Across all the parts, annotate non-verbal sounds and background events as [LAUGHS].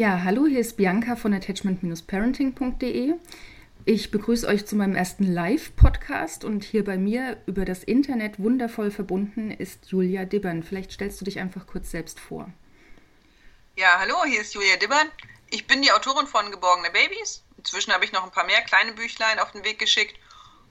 Ja, hallo, hier ist Bianca von attachment-parenting.de. Ich begrüße euch zu meinem ersten Live-Podcast und hier bei mir über das Internet wundervoll verbunden ist Julia Dibbern. Vielleicht stellst du dich einfach kurz selbst vor. Ja, hallo, hier ist Julia Dibbern. Ich bin die Autorin von Geborgene Babys. Inzwischen habe ich noch ein paar mehr kleine Büchlein auf den Weg geschickt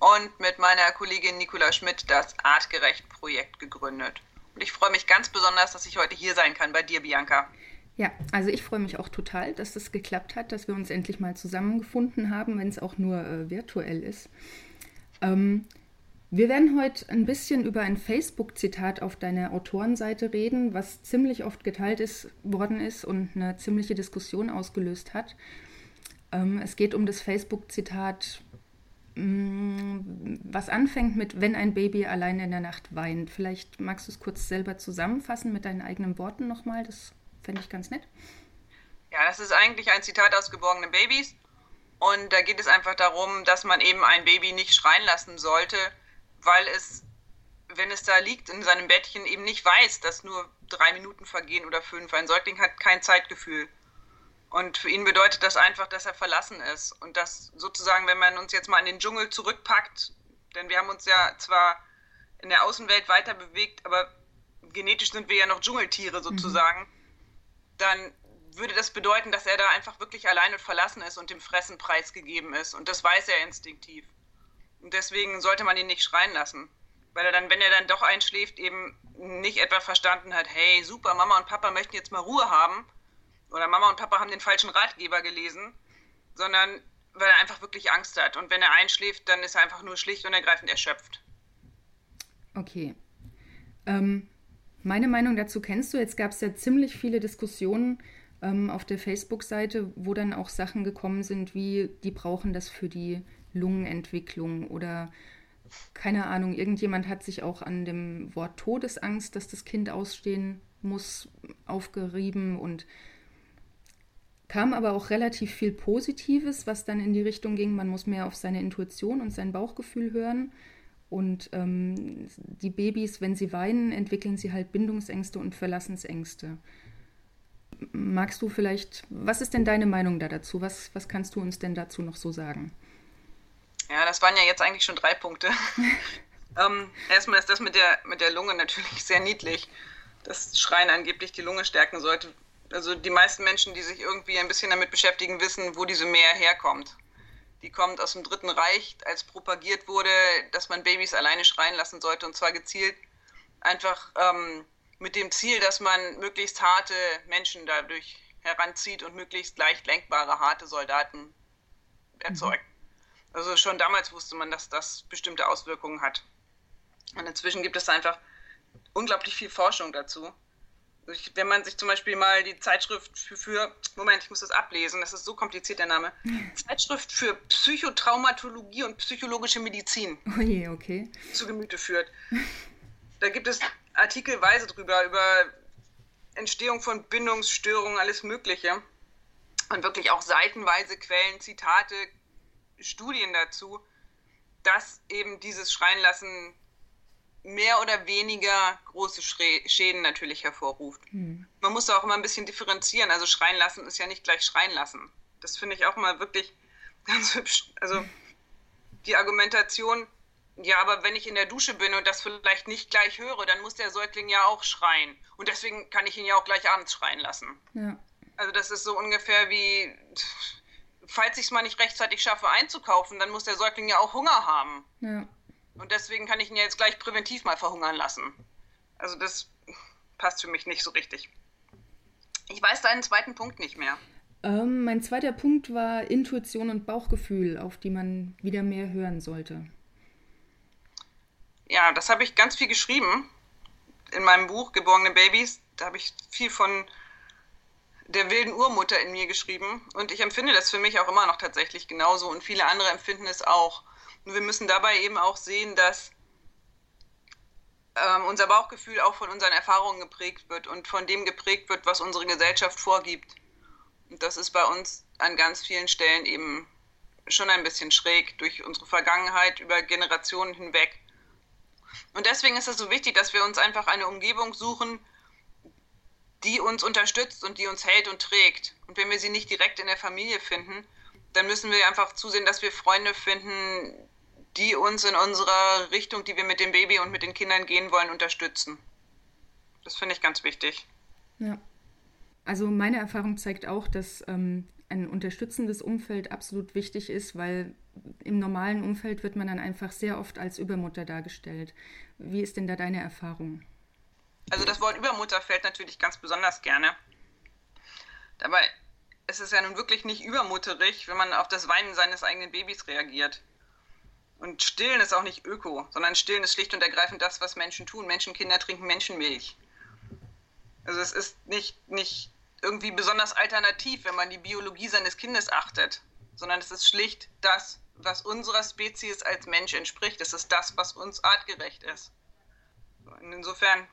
und mit meiner Kollegin Nicola Schmidt das Artgerecht-Projekt gegründet. Und ich freue mich ganz besonders, dass ich heute hier sein kann bei dir, Bianca. Ja, also ich freue mich auch total, dass das geklappt hat, dass wir uns endlich mal zusammengefunden haben, wenn es auch nur äh, virtuell ist. Ähm, wir werden heute ein bisschen über ein Facebook-Zitat auf deiner Autorenseite reden, was ziemlich oft geteilt ist, worden ist und eine ziemliche Diskussion ausgelöst hat. Ähm, es geht um das Facebook-Zitat, mm, was anfängt mit, wenn ein Baby allein in der Nacht weint. Vielleicht magst du es kurz selber zusammenfassen mit deinen eigenen Worten nochmal. Das Fände ich ganz nett. Ja, das ist eigentlich ein Zitat aus Geborgenen Babys. Und da geht es einfach darum, dass man eben ein Baby nicht schreien lassen sollte, weil es, wenn es da liegt in seinem Bettchen, eben nicht weiß, dass nur drei Minuten vergehen oder fünf. Ein Säugling hat kein Zeitgefühl. Und für ihn bedeutet das einfach, dass er verlassen ist. Und dass sozusagen, wenn man uns jetzt mal in den Dschungel zurückpackt, denn wir haben uns ja zwar in der Außenwelt weiter bewegt, aber genetisch sind wir ja noch Dschungeltiere mhm. sozusagen. Mhm dann würde das bedeuten, dass er da einfach wirklich allein und verlassen ist und dem Fressen preisgegeben ist. Und das weiß er instinktiv. Und deswegen sollte man ihn nicht schreien lassen. Weil er dann, wenn er dann doch einschläft, eben nicht etwa verstanden hat, hey, super, Mama und Papa möchten jetzt mal Ruhe haben. Oder Mama und Papa haben den falschen Ratgeber gelesen. Sondern weil er einfach wirklich Angst hat. Und wenn er einschläft, dann ist er einfach nur schlicht und ergreifend erschöpft. Okay. Ähm, meine Meinung dazu kennst du. Jetzt gab es ja ziemlich viele Diskussionen ähm, auf der Facebook-Seite, wo dann auch Sachen gekommen sind, wie die brauchen das für die Lungenentwicklung oder keine Ahnung, irgendjemand hat sich auch an dem Wort Todesangst, dass das Kind ausstehen muss, aufgerieben und kam aber auch relativ viel Positives, was dann in die Richtung ging, man muss mehr auf seine Intuition und sein Bauchgefühl hören. Und ähm, die Babys, wenn sie weinen, entwickeln sie halt Bindungsängste und Verlassensängste. Magst du vielleicht, was ist denn deine Meinung da dazu? Was, was kannst du uns denn dazu noch so sagen? Ja, das waren ja jetzt eigentlich schon drei Punkte. [LAUGHS] ähm, erstmal ist das mit der, mit der Lunge natürlich sehr niedlich, dass Schreien angeblich die Lunge stärken sollte. Also die meisten Menschen, die sich irgendwie ein bisschen damit beschäftigen, wissen, wo diese Mehr herkommt. Die kommt aus dem Dritten Reich, als propagiert wurde, dass man Babys alleine schreien lassen sollte und zwar gezielt einfach ähm, mit dem Ziel, dass man möglichst harte Menschen dadurch heranzieht und möglichst leicht lenkbare, harte Soldaten erzeugt. Mhm. Also schon damals wusste man, dass das bestimmte Auswirkungen hat. Und inzwischen gibt es einfach unglaublich viel Forschung dazu. Ich, wenn man sich zum Beispiel mal die Zeitschrift für, für, Moment, ich muss das ablesen, das ist so kompliziert der Name. [LAUGHS] Zeitschrift für Psychotraumatologie und psychologische Medizin. Oh je, okay. Zu Gemüte führt. Da gibt es artikelweise drüber, über Entstehung von Bindungsstörungen, alles Mögliche. Und wirklich auch seitenweise Quellen, Zitate, Studien dazu, dass eben dieses Schreienlassen mehr oder weniger große Schäden natürlich hervorruft. Hm. Man muss da auch immer ein bisschen differenzieren. Also schreien lassen ist ja nicht gleich schreien lassen. Das finde ich auch mal wirklich [LAUGHS] ganz hübsch. Also die Argumentation, ja, aber wenn ich in der Dusche bin und das vielleicht nicht gleich höre, dann muss der Säugling ja auch schreien. Und deswegen kann ich ihn ja auch gleich abends schreien lassen. Ja. Also das ist so ungefähr wie, falls ich es mal nicht rechtzeitig schaffe einzukaufen, dann muss der Säugling ja auch Hunger haben. Ja. Und deswegen kann ich ihn ja jetzt gleich präventiv mal verhungern lassen. Also das passt für mich nicht so richtig. Ich weiß deinen zweiten Punkt nicht mehr. Ähm, mein zweiter Punkt war Intuition und Bauchgefühl, auf die man wieder mehr hören sollte. Ja, das habe ich ganz viel geschrieben in meinem Buch Geborene Babys. Da habe ich viel von der wilden Urmutter in mir geschrieben. Und ich empfinde das für mich auch immer noch tatsächlich genauso. Und viele andere empfinden es auch. Und wir müssen dabei eben auch sehen, dass ähm, unser Bauchgefühl auch von unseren Erfahrungen geprägt wird und von dem geprägt wird, was unsere Gesellschaft vorgibt. Und das ist bei uns an ganz vielen Stellen eben schon ein bisschen schräg durch unsere Vergangenheit über Generationen hinweg. Und deswegen ist es so wichtig, dass wir uns einfach eine Umgebung suchen, die uns unterstützt und die uns hält und trägt. Und wenn wir sie nicht direkt in der Familie finden, dann müssen wir einfach zusehen, dass wir Freunde finden, die uns in unserer Richtung, die wir mit dem Baby und mit den Kindern gehen wollen, unterstützen. Das finde ich ganz wichtig. Ja. Also meine Erfahrung zeigt auch, dass ähm, ein unterstützendes Umfeld absolut wichtig ist, weil im normalen Umfeld wird man dann einfach sehr oft als Übermutter dargestellt. Wie ist denn da deine Erfahrung? Also das Wort Übermutter fällt natürlich ganz besonders gerne. Dabei ist es ja nun wirklich nicht übermutterig, wenn man auf das Weinen seines eigenen Babys reagiert. Und stillen ist auch nicht öko, sondern stillen ist schlicht und ergreifend das, was Menschen tun. Menschenkinder trinken Menschenmilch. Also es ist nicht, nicht irgendwie besonders alternativ, wenn man die Biologie seines Kindes achtet, sondern es ist schlicht das, was unserer Spezies als Mensch entspricht. Es ist das, was uns artgerecht ist. Und insofern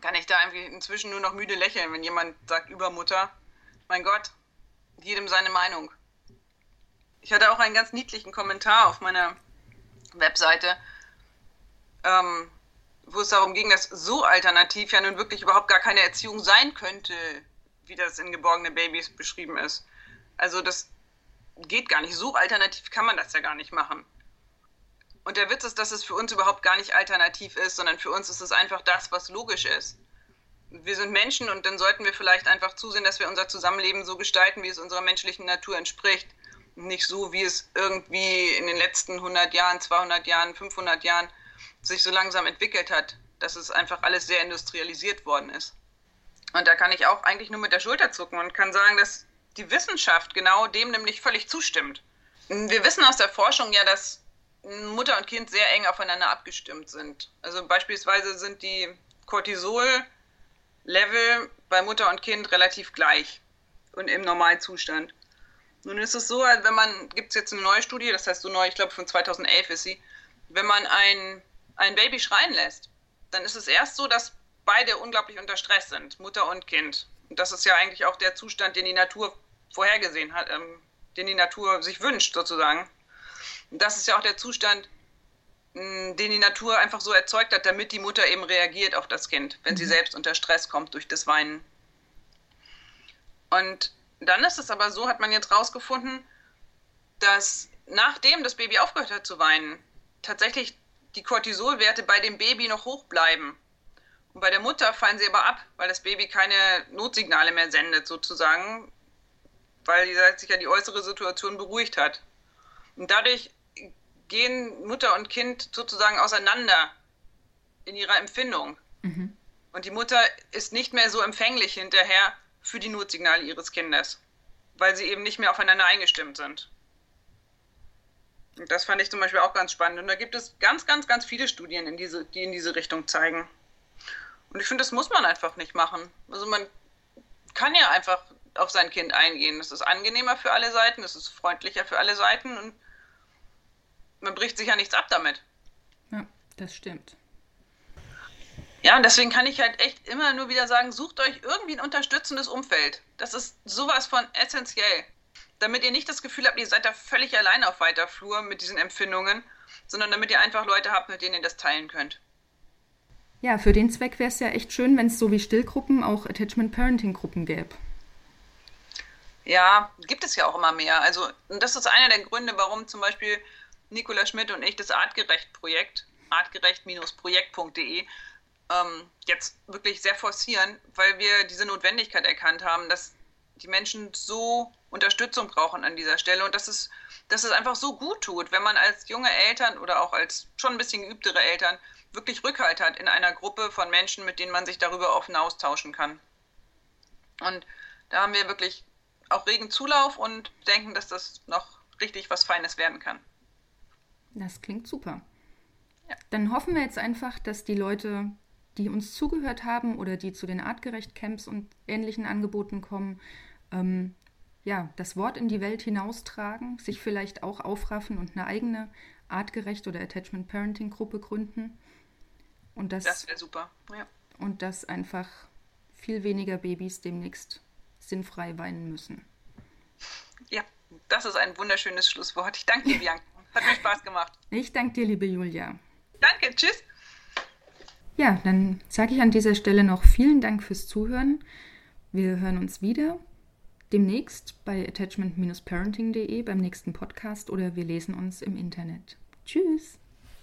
kann ich da irgendwie inzwischen nur noch müde lächeln, wenn jemand sagt Übermutter. Mein Gott, jedem seine Meinung. Ich hatte auch einen ganz niedlichen Kommentar auf meiner Webseite, ähm, wo es darum ging, dass so alternativ ja nun wirklich überhaupt gar keine Erziehung sein könnte, wie das in geborgene Babys beschrieben ist. Also das geht gar nicht. So alternativ kann man das ja gar nicht machen. Und der Witz ist, dass es für uns überhaupt gar nicht alternativ ist, sondern für uns ist es einfach das, was logisch ist. Wir sind Menschen und dann sollten wir vielleicht einfach zusehen, dass wir unser Zusammenleben so gestalten, wie es unserer menschlichen Natur entspricht. Nicht so, wie es irgendwie in den letzten 100 Jahren, 200 Jahren, 500 Jahren sich so langsam entwickelt hat, dass es einfach alles sehr industrialisiert worden ist. Und da kann ich auch eigentlich nur mit der Schulter zucken und kann sagen, dass die Wissenschaft genau dem nämlich völlig zustimmt. Wir wissen aus der Forschung ja, dass Mutter und Kind sehr eng aufeinander abgestimmt sind. Also beispielsweise sind die Cortisol-Level bei Mutter und Kind relativ gleich und im Normalzustand. Nun ist es so, wenn man, gibt es jetzt eine neue Studie, das heißt so neu, ich glaube von 2011 ist sie, wenn man ein, ein Baby schreien lässt, dann ist es erst so, dass beide unglaublich unter Stress sind, Mutter und Kind. Und das ist ja eigentlich auch der Zustand, den die Natur vorhergesehen hat, ähm, den die Natur sich wünscht, sozusagen. Und das ist ja auch der Zustand, mh, mm, den die Natur einfach so erzeugt hat, damit die Mutter eben reagiert auf das Kind, wenn mhm. sie selbst unter Stress kommt durch das Weinen. Und dann ist es aber so, hat man jetzt rausgefunden, dass nachdem das Baby aufgehört hat zu weinen, tatsächlich die Cortisolwerte bei dem Baby noch hoch bleiben. Und bei der Mutter fallen sie aber ab, weil das Baby keine Notsignale mehr sendet, sozusagen, weil sich ja die äußere Situation beruhigt hat. Und dadurch gehen Mutter und Kind sozusagen auseinander in ihrer Empfindung. Mhm. Und die Mutter ist nicht mehr so empfänglich hinterher für die Notsignale ihres Kindes, weil sie eben nicht mehr aufeinander eingestimmt sind. Und das fand ich zum Beispiel auch ganz spannend. Und da gibt es ganz, ganz, ganz viele Studien, in diese, die in diese Richtung zeigen. Und ich finde, das muss man einfach nicht machen. Also man kann ja einfach auf sein Kind eingehen. Es ist angenehmer für alle Seiten, es ist freundlicher für alle Seiten und man bricht sich ja nichts ab damit. Ja, das stimmt. Ja, und deswegen kann ich halt echt immer nur wieder sagen, sucht euch irgendwie ein unterstützendes Umfeld. Das ist sowas von essentiell. Damit ihr nicht das Gefühl habt, ihr seid da völlig allein auf weiter Flur mit diesen Empfindungen, sondern damit ihr einfach Leute habt, mit denen ihr das teilen könnt. Ja, für den Zweck wäre es ja echt schön, wenn es so wie Stillgruppen auch Attachment Parenting Gruppen gäbe. Ja, gibt es ja auch immer mehr. Also, und das ist einer der Gründe, warum zum Beispiel Nicola Schmidt und ich das Artgerecht-Projekt, artgerecht-projekt.de, ähm, jetzt wirklich sehr forcieren, weil wir diese Notwendigkeit erkannt haben, dass die Menschen so Unterstützung brauchen an dieser Stelle und dass es, dass es einfach so gut tut, wenn man als junge Eltern oder auch als schon ein bisschen geübtere Eltern wirklich Rückhalt hat in einer Gruppe von Menschen, mit denen man sich darüber offen austauschen kann. Und da haben wir wirklich auch regen Zulauf und denken, dass das noch richtig was Feines werden kann. Das klingt super. Ja. Dann hoffen wir jetzt einfach, dass die Leute, die uns zugehört haben oder die zu den Artgerecht-Camps und ähnlichen Angeboten kommen, ähm, ja, das Wort in die Welt hinaustragen, sich vielleicht auch aufraffen und eine eigene Artgerecht oder Attachment Parenting Gruppe gründen. Und das, das wäre super, ja. Und dass einfach viel weniger Babys demnächst sinnfrei weinen müssen. Ja, das ist ein wunderschönes Schlusswort. Ich danke dir, [LAUGHS] Bianca. Hat mir Spaß gemacht. Ich danke dir, liebe Julia. Danke, tschüss. Ja, dann sage ich an dieser Stelle noch vielen Dank fürs Zuhören. Wir hören uns wieder demnächst bei attachment-parenting.de beim nächsten Podcast oder wir lesen uns im Internet. Tschüss!